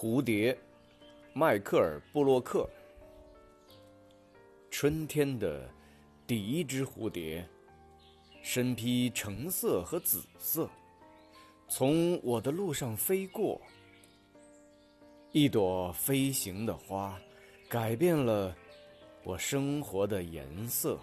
蝴蝶迈克尔布洛克。春天的第一只蝴蝶身披橙色和紫色从我的路上飞过。一朵飞行的花改变了我生活的颜色。